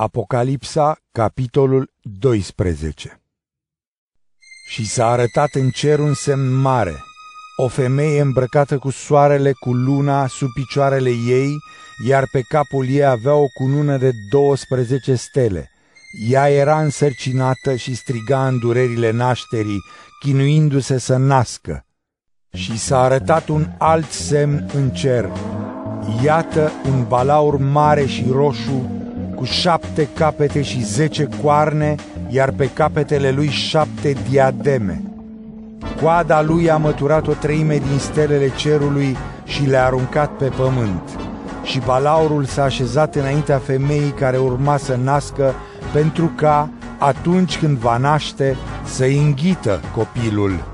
Apocalipsa, capitolul 12 Și s-a arătat în cer un semn mare, o femeie îmbrăcată cu soarele, cu luna sub picioarele ei, iar pe capul ei avea o cunună de 12 stele. Ea era însărcinată și striga în durerile nașterii, chinuindu-se să nască. Și s-a arătat un alt semn în cer. Iată un balaur mare și roșu, cu șapte capete și zece coarne, iar pe capetele lui șapte diademe. Coada lui a măturat o treime din stelele cerului și le-a aruncat pe pământ. Și balaurul s-a așezat înaintea femeii care urma să nască, pentru ca, atunci când va naște, să înghită copilul.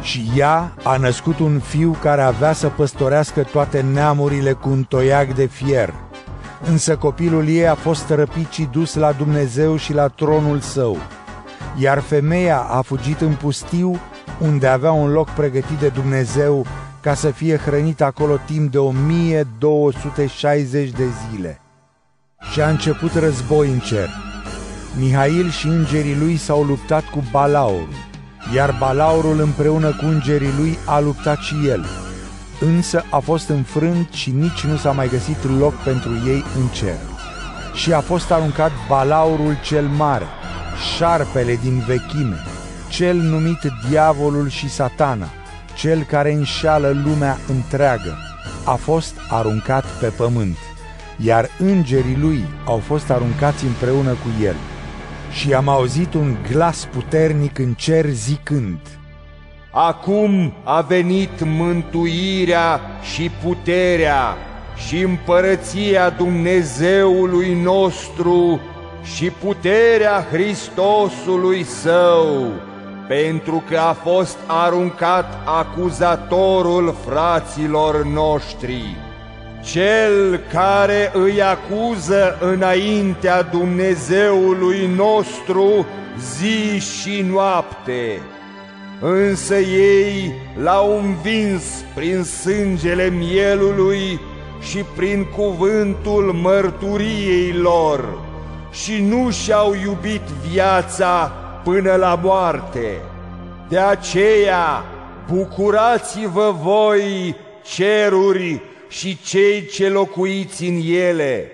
Și ea a născut un fiu care avea să păstorească toate neamurile cu un toiac de fier însă copilul ei a fost răpit și dus la Dumnezeu și la tronul său. Iar femeia a fugit în pustiu, unde avea un loc pregătit de Dumnezeu ca să fie hrănit acolo timp de 1260 de zile. Și a început război în cer. Mihail și îngerii lui s-au luptat cu Balaurul, iar Balaurul împreună cu îngerii lui a luptat și el însă a fost înfrânt și nici nu s-a mai găsit loc pentru ei în cer. Și a fost aruncat balaurul cel mare, șarpele din vechime, cel numit diavolul și satana, cel care înșeală lumea întreagă, a fost aruncat pe pământ, iar îngerii lui au fost aruncați împreună cu el. Și am auzit un glas puternic în cer zicând – Acum a venit mântuirea și puterea și împărăția Dumnezeului nostru și puterea Hristosului Său, pentru că a fost aruncat acuzatorul fraților noștri, cel care îi acuză înaintea Dumnezeului nostru zi și noapte însă ei l-au învins prin sângele mielului și prin cuvântul mărturiei lor și nu și-au iubit viața până la moarte. De aceea, bucurați-vă voi, ceruri și cei ce locuiți în ele,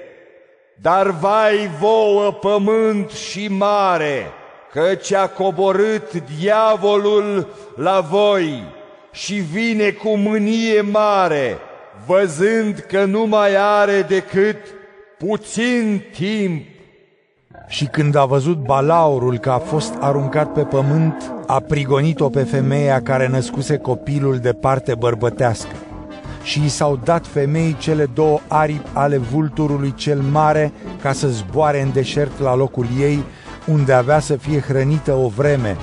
dar vai vouă pământ și mare, căci a coborât diavolul la voi și vine cu mânie mare, văzând că nu mai are decât puțin timp. Și când a văzut balaurul că a fost aruncat pe pământ, a prigonit-o pe femeia care născuse copilul de parte bărbătească. Și i s-au dat femeii cele două aripi ale vulturului cel mare ca să zboare în deșert la locul ei unde avea să fie hrănită o vreme,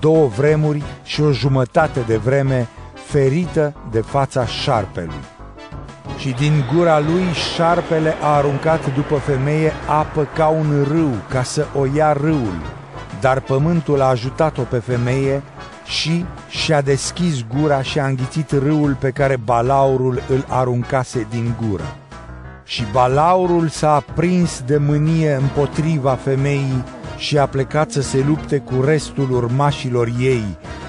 două vremuri și o jumătate de vreme, ferită de fața șarpelui. Și din gura lui șarpele a aruncat după femeie apă ca un râu, ca să o ia râul. Dar pământul a ajutat-o pe femeie și și-a deschis gura și a înghițit râul pe care balaurul îl aruncase din gură. Și balaurul s-a aprins de mânie împotriva femeii și a plecat să se lupte cu restul urmașilor ei,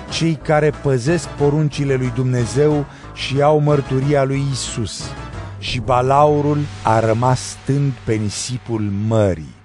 cei care păzesc poruncile lui Dumnezeu și au mărturia lui Isus. Și balaurul a rămas stând pe nisipul mării.